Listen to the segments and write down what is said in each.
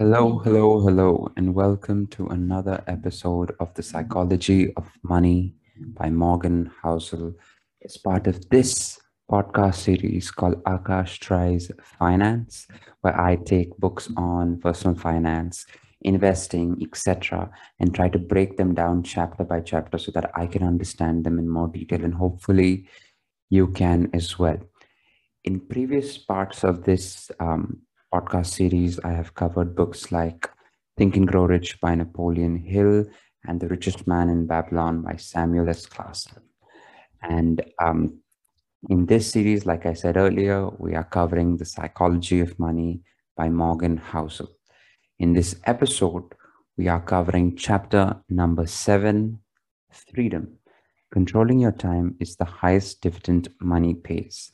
Hello, hello, hello, and welcome to another episode of The Psychology of Money by Morgan Housel. It's part of this podcast series called Akash Tries Finance, where I take books on personal finance, investing, etc., and try to break them down chapter by chapter so that I can understand them in more detail and hopefully you can as well. In previous parts of this um, podcast series, I have covered books like Think and Grow Rich by Napoleon Hill and The Richest Man in Babylon by Samuel S. Clason. And um, in this series, like I said earlier, we are covering The Psychology of Money by Morgan Housel. In this episode, we are covering chapter number seven Freedom. Controlling your time is the highest dividend money pays.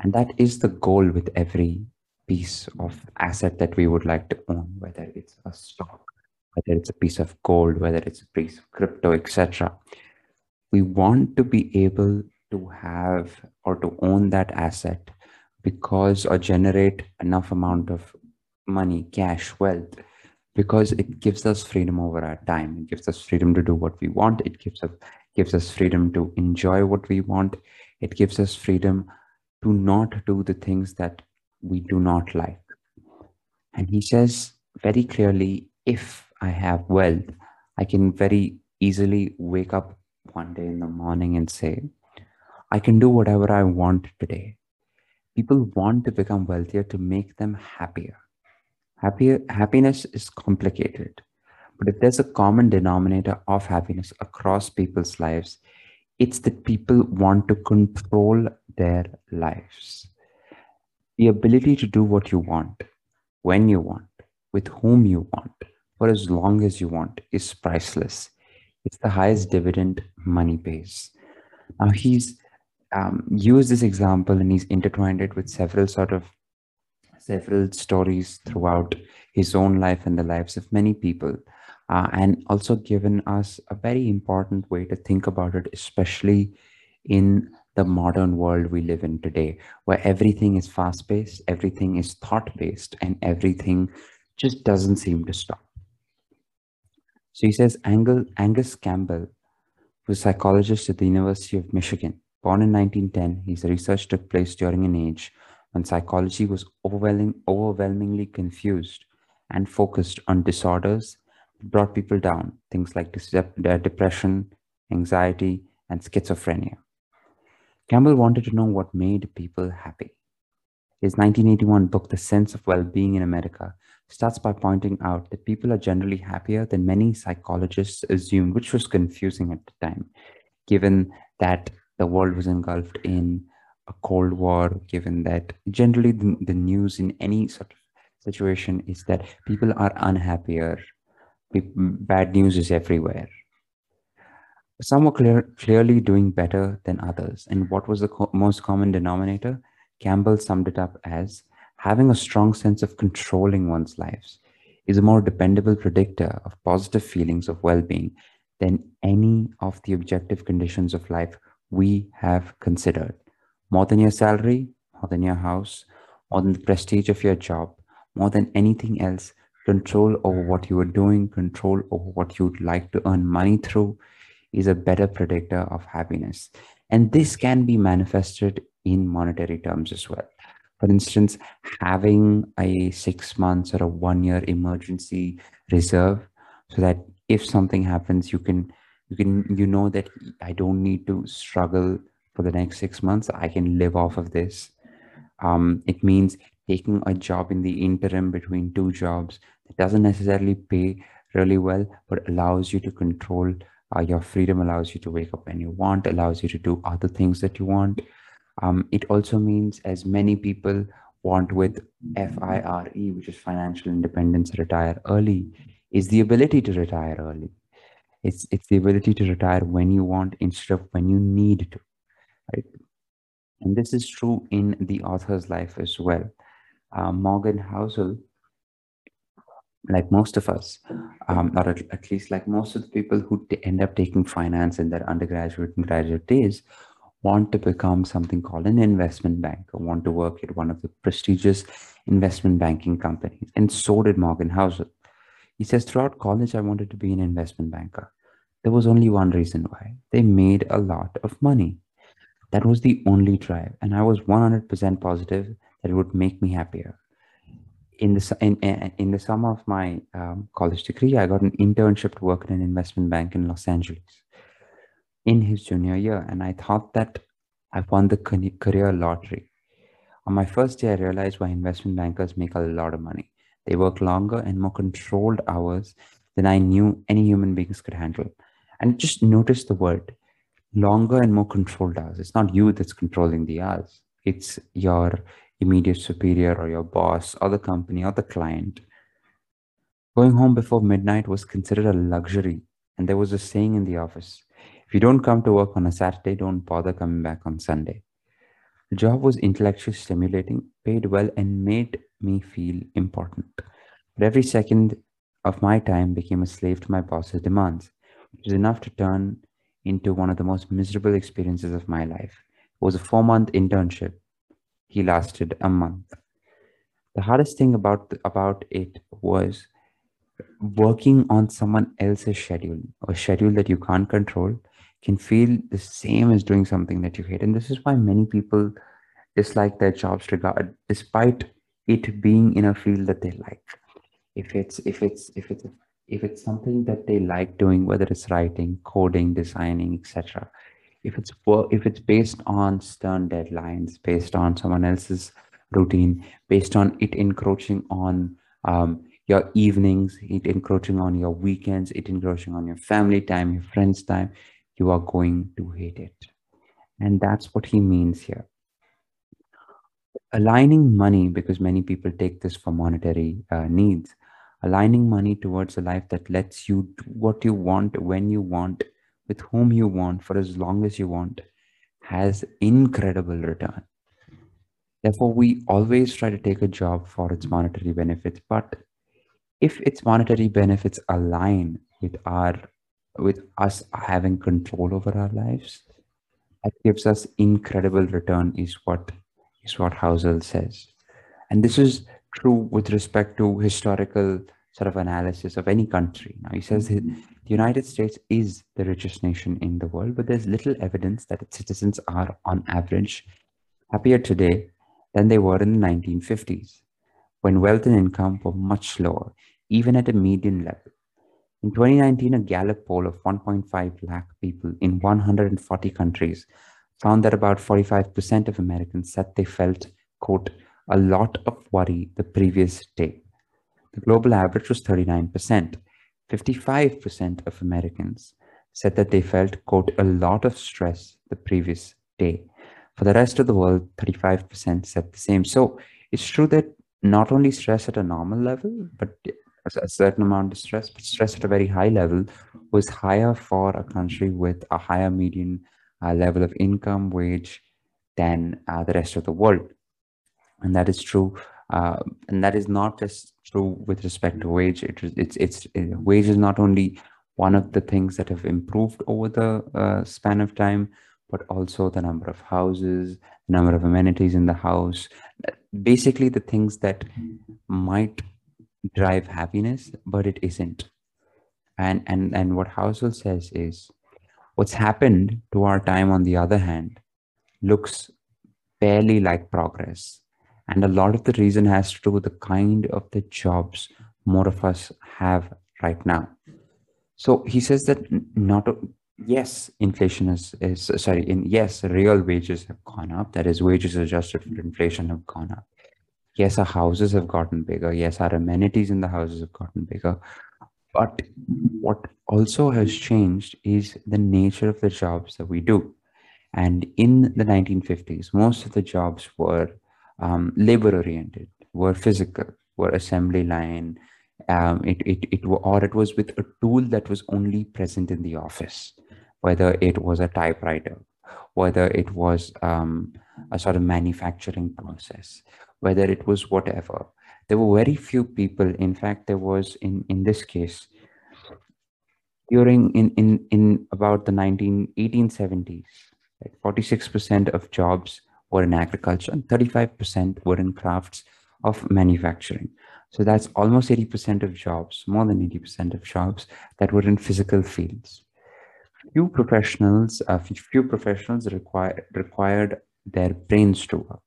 And that is the goal with every piece of asset that we would like to own, whether it's a stock, whether it's a piece of gold, whether it's a piece of crypto, etc. We want to be able to have or to own that asset because or generate enough amount of money, cash, wealth, because it gives us freedom over our time. It gives us freedom to do what we want. It gives us gives us freedom to enjoy what we want. It gives us freedom to not do the things that we do not like. And he says very clearly if I have wealth, I can very easily wake up one day in the morning and say, I can do whatever I want today. People want to become wealthier to make them happier. Happier happiness is complicated. But if there's a common denominator of happiness across people's lives, it's that people want to control their lives. The ability to do what you want, when you want, with whom you want, for as long as you want is priceless. It's the highest dividend money pays. Now, he's um, used this example and he's intertwined it with several sort of several stories throughout his own life and the lives of many people uh, and also given us a very important way to think about it especially in the modern world we live in today, where everything is fast paced, everything is thought based, and everything just doesn't seem to stop. So he says Angus Campbell was a psychologist at the University of Michigan. Born in 1910, his research took place during an age when psychology was overwhelming, overwhelmingly confused and focused on disorders that brought people down, things like uh, depression, anxiety, and schizophrenia. Campbell wanted to know what made people happy. His 1981 book, The Sense of Well-Being in America, starts by pointing out that people are generally happier than many psychologists assumed, which was confusing at the time, given that the world was engulfed in a Cold War, given that generally the, the news in any sort of situation is that people are unhappier. Bad news is everywhere. Some were clear, clearly doing better than others. And what was the co- most common denominator? Campbell summed it up as having a strong sense of controlling one's lives is a more dependable predictor of positive feelings of well being than any of the objective conditions of life we have considered. More than your salary, more than your house, more than the prestige of your job, more than anything else, control over what you are doing, control over what you'd like to earn money through, is a better predictor of happiness. And this can be manifested in monetary terms as well. For instance, having a six months or a one year emergency reserve so that if something happens, you can you can you know that I don't need to struggle for the next six months. I can live off of this. Um, it means taking a job in the interim between two jobs that doesn't necessarily pay really well, but allows you to control uh, your freedom allows you to wake up when you want, allows you to do other things that you want. Um, it also means, as many people want with FIRE, which is financial independence, retire early, is the ability to retire early. It's it's the ability to retire when you want instead of when you need to, right? And this is true in the author's life as well. Uh, Morgan Housel like most of us, um, or at, at, least like most of the people who t- end up taking finance in their undergraduate and graduate days, want to become something called an investment banker, want to work at one of the prestigious investment banking companies. And so did Morgan Housel. He says, throughout college, I wanted to be an investment banker. There was only one reason why they made a lot of money. That was the only drive. And I was 100% positive that it would make me happier. In the, in, in the summer of my um, college degree, I got an internship to work in an investment bank in Los Angeles in his junior year. And I thought that I won the career lottery. On my first day, I realized why investment bankers make a lot of money. They work longer and more controlled hours than I knew any human beings could handle. And just notice the word longer and more controlled hours. It's not you that's controlling the hours, it's your immediate superior or your boss or the company or the client. Going home before midnight was considered a luxury. And there was a saying in the office if you don't come to work on a Saturday, don't bother coming back on Sunday. The job was intellectually stimulating, paid well, and made me feel important. But every second of my time became a slave to my boss's demands, which was enough to turn into one of the most miserable experiences of my life. It was a four month internship. He lasted a month. The hardest thing about, about it was working on someone else's schedule, a schedule that you can't control, can feel the same as doing something that you hate. And this is why many people dislike their jobs regard despite it being in a field that they like. If it's if it's if it's if it's something that they like doing, whether it's writing, coding, designing, etc. If it's if it's based on stern deadlines, based on someone else's routine, based on it encroaching on um, your evenings, it encroaching on your weekends, it encroaching on your family time, your friends' time, you are going to hate it. And that's what he means here. Aligning money, because many people take this for monetary uh, needs, aligning money towards a life that lets you do what you want, when you want, with whom you want, for as long as you want, has incredible return. Therefore, we always try to take a job for its monetary benefits, but if its monetary benefits align with our with us having control over our lives that gives us incredible return is what is what Housel says and this is true with respect to historical sort of analysis of any country now he says the united states is the richest nation in the world but there's little evidence that its citizens are on average happier today than they were in the 1950s when wealth and income were much lower even at a median level in 2019, a Gallup poll of 1.5 lakh people in 140 countries found that about 45% of Americans said they felt, quote, a lot of worry the previous day. The global average was 39%. 55% of Americans said that they felt, quote, a lot of stress the previous day. For the rest of the world, 35% said the same. So it's true that not only stress at a normal level, but a certain amount of stress, but stress at a very high level was higher for a country with a higher median uh, level of income wage than uh, the rest of the world. And that is true. Uh, and that is not just true with respect to wage. It, it's, it's, it, wage is not only one of the things that have improved over the uh, span of time, but also the number of houses, the number of amenities in the house, basically the things that might drive happiness, but it isn't. And and and what Housel says is what's happened to our time on the other hand looks barely like progress. And a lot of the reason has to do with the kind of the jobs more of us have right now. So he says that not yes, inflation is, is sorry, in yes, real wages have gone up. That is, wages adjusted for inflation have gone up yes our houses have gotten bigger yes our amenities in the houses have gotten bigger but what also has changed is the nature of the jobs that we do and in the 1950s most of the jobs were um, labor oriented were physical were assembly line um, it, it, it or it was with a tool that was only present in the office whether it was a typewriter whether it was um, a sort of manufacturing process whether it was whatever. There were very few people. In fact, there was in, in this case, during in, in, in about the 19, 1870s, Like 46% of jobs were in agriculture and 35% were in crafts of manufacturing. So that's almost 80% of jobs, more than 80% of jobs that were in physical fields. Few professionals, uh, few professionals require, required their brains to work,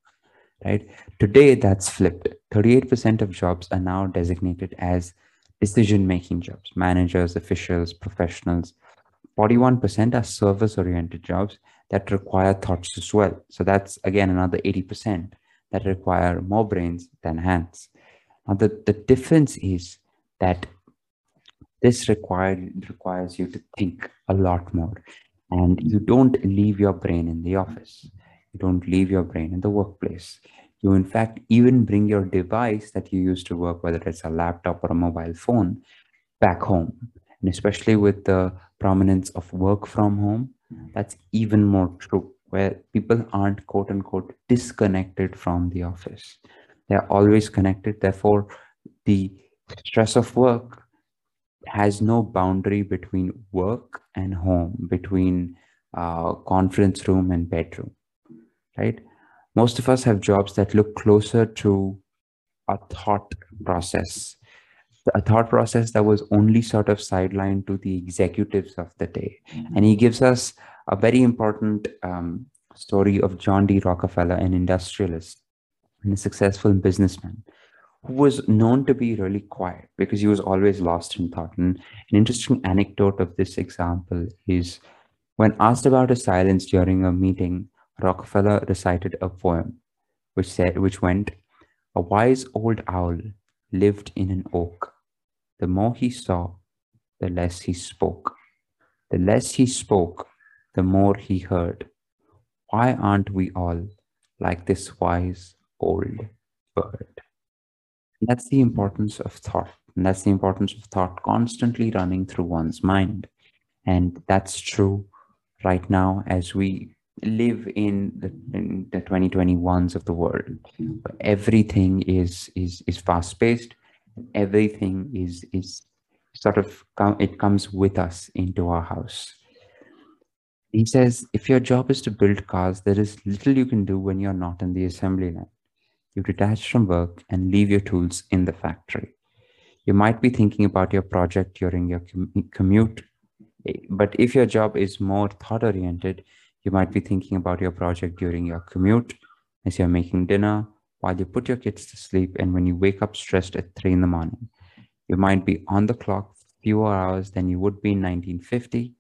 right? Today, that's flipped. 38% of jobs are now designated as decision-making jobs, managers, officials, professionals. 41% are service-oriented jobs that require thoughts as well. So that's, again, another 80% that require more brains than hands. Now, the, the difference is that this required, requires you to think a lot more. And you don't leave your brain in the office. You don't leave your brain in the workplace. You, in fact, even bring your device that you use to work, whether it's a laptop or a mobile phone, back home. And especially with the prominence of work from home, that's even more true, where people aren't quote unquote disconnected from the office. They're always connected. Therefore the stress of work has no boundary between work and home between uh, conference room and bedroom right? Most of us have jobs that look closer to a thought process a thought process that was only sort of sidelined to the executives of the day mm-hmm. and he gives us a very important um, story of john d rockefeller an industrialist and a successful businessman who was known to be really quiet because he was always lost in thought. And an interesting anecdote of this example is when asked about his silence during a meeting, Rockefeller recited a poem which said which went, A wise old owl lived in an oak. The more he saw, the less he spoke. The less he spoke, the more he heard. Why aren't we all like this wise old bird. And that's the importance of thought. And that's the importance of thought constantly running through one's mind. And that's true right now as we live in the, in the 2021s of the world. Everything is is is fast paced. Everything is is sort of it comes with us into our house. He says, if your job is to build cars, there is little you can do when you're not in the assembly line. You detach from work and leave your tools in the factory. You might be thinking about your project during your commute, eh, but if your job is more thought oriented, you might be thinking about your project during your commute as you're making dinner, while you put your kids to sleep, and when you wake up stressed at three in the morning. You might be on the clock fewer hours than you would be in 1950,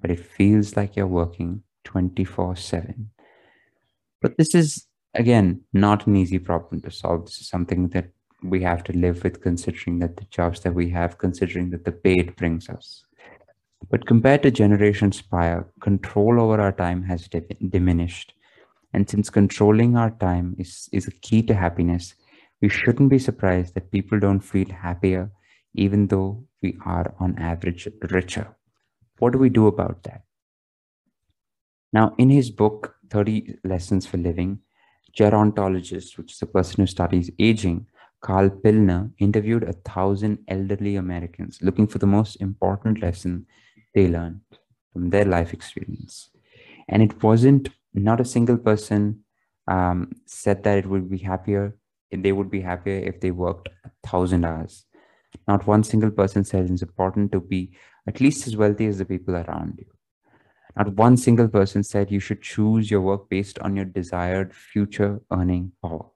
but it feels like you're working 24 7. But this is again, not an easy problem to solve. This is something that we have to live with, considering that the jobs that we have, considering that the pay it brings us. But compared to generations prior, control over our time has diminished. And since controlling our time is, is a key to happiness, we shouldn't be surprised that people don't feel happier, even though we are on average richer. What do we do about that? Now, in his book, 30 Lessons for Living, gerontologist, which is a person who studies aging, Karl Pillemer, interviewed a thousand elderly Americans looking for the most important lesson they learned from their life experience. And it wasn't, not a single person um, said that it would be happier, they would be happier if they worked a thousand hours. Not one single person said it's important to be at least as wealthy as the people around you. Not one single person said you should choose your work based on your desired future earning power.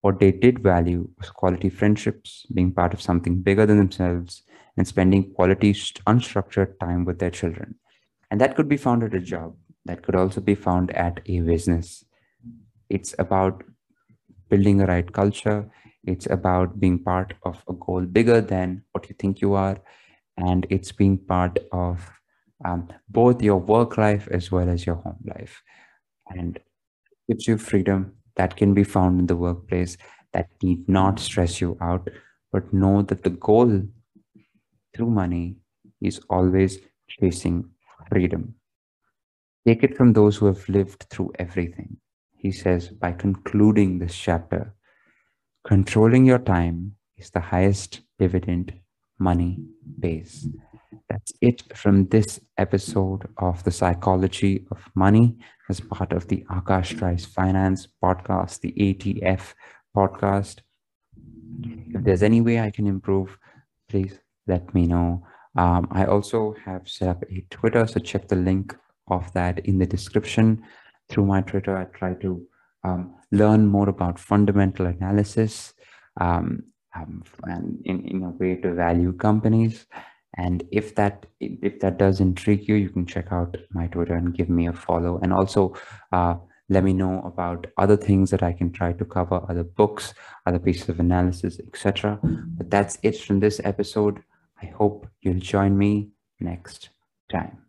What they did value was quality friendships, being part of something bigger than themselves, and spending quality, unstructured time with their children. And that could be found at a job, that could also be found at a business. It's about building a right culture, it's about being part of a goal bigger than what you think you are, and it's being part of um, both your work life as well as your home life and gives you freedom that can be found in the workplace that need not stress you out but know that the goal through money is always chasing freedom. Take it from those who have lived through everything he says by concluding this chapter. Controlling your time is the highest dividend money pays. That's it from this episode of The Psychology of Money as part of the Akash Tries Finance podcast, the ATF podcast. If there's any way I can improve, please let me know. Um, I also have set up a Twitter, so check the link of that in the description. Through my Twitter, I try to um, learn more about fundamental analysis um, um, and in, in a way to value companies. And if that if that does intrigue you, you can check out my Twitter and give me a follow. And also uh, let me know about other things that I can try to cover, other books, other pieces of analysis, etc. But that's it from this episode. I hope you'll join me next time.